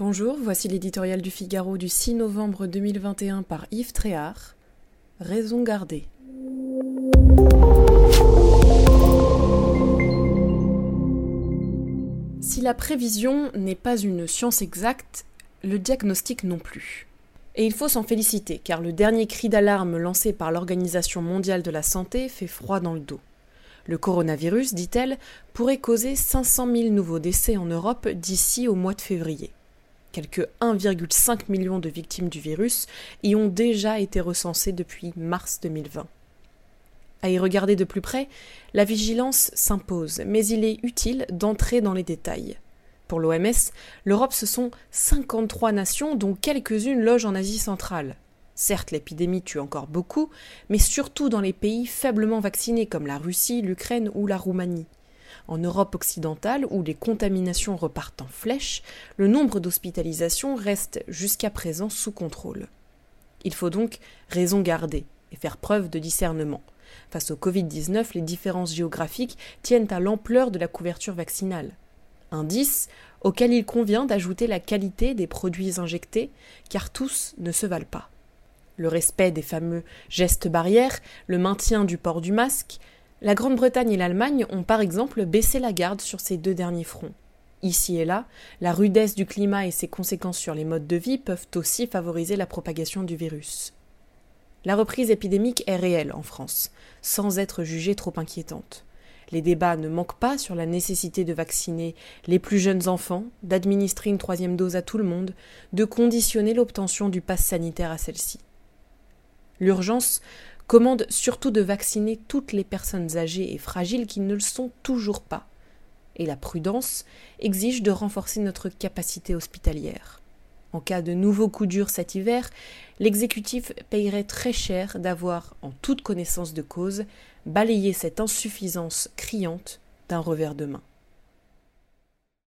Bonjour, voici l'éditorial du Figaro du 6 novembre 2021 par Yves Tréhard. Raison gardée. Si la prévision n'est pas une science exacte, le diagnostic non plus. Et il faut s'en féliciter, car le dernier cri d'alarme lancé par l'Organisation mondiale de la santé fait froid dans le dos. Le coronavirus, dit-elle, pourrait causer 500 000 nouveaux décès en Europe d'ici au mois de février. Quelques 1,5 million de victimes du virus y ont déjà été recensées depuis mars 2020. À y regarder de plus près, la vigilance s'impose, mais il est utile d'entrer dans les détails. Pour l'OMS, l'Europe ce sont 53 nations dont quelques-unes logent en Asie centrale. Certes, l'épidémie tue encore beaucoup, mais surtout dans les pays faiblement vaccinés comme la Russie, l'Ukraine ou la Roumanie. En Europe occidentale, où les contaminations repartent en flèche, le nombre d'hospitalisations reste jusqu'à présent sous contrôle. Il faut donc raison garder et faire preuve de discernement. Face au Covid-19, les différences géographiques tiennent à l'ampleur de la couverture vaccinale. Indice auquel il convient d'ajouter la qualité des produits injectés, car tous ne se valent pas. Le respect des fameux gestes barrières, le maintien du port du masque, la Grande-Bretagne et l'Allemagne ont par exemple baissé la garde sur ces deux derniers fronts. Ici et là, la rudesse du climat et ses conséquences sur les modes de vie peuvent aussi favoriser la propagation du virus. La reprise épidémique est réelle en France, sans être jugée trop inquiétante. Les débats ne manquent pas sur la nécessité de vacciner les plus jeunes enfants, d'administrer une troisième dose à tout le monde, de conditionner l'obtention du pass sanitaire à celle-ci. L'urgence commande surtout de vacciner toutes les personnes âgées et fragiles qui ne le sont toujours pas. Et la prudence exige de renforcer notre capacité hospitalière. En cas de nouveau coup dur cet hiver, l'exécutif payerait très cher d'avoir, en toute connaissance de cause, balayé cette insuffisance criante d'un revers de main.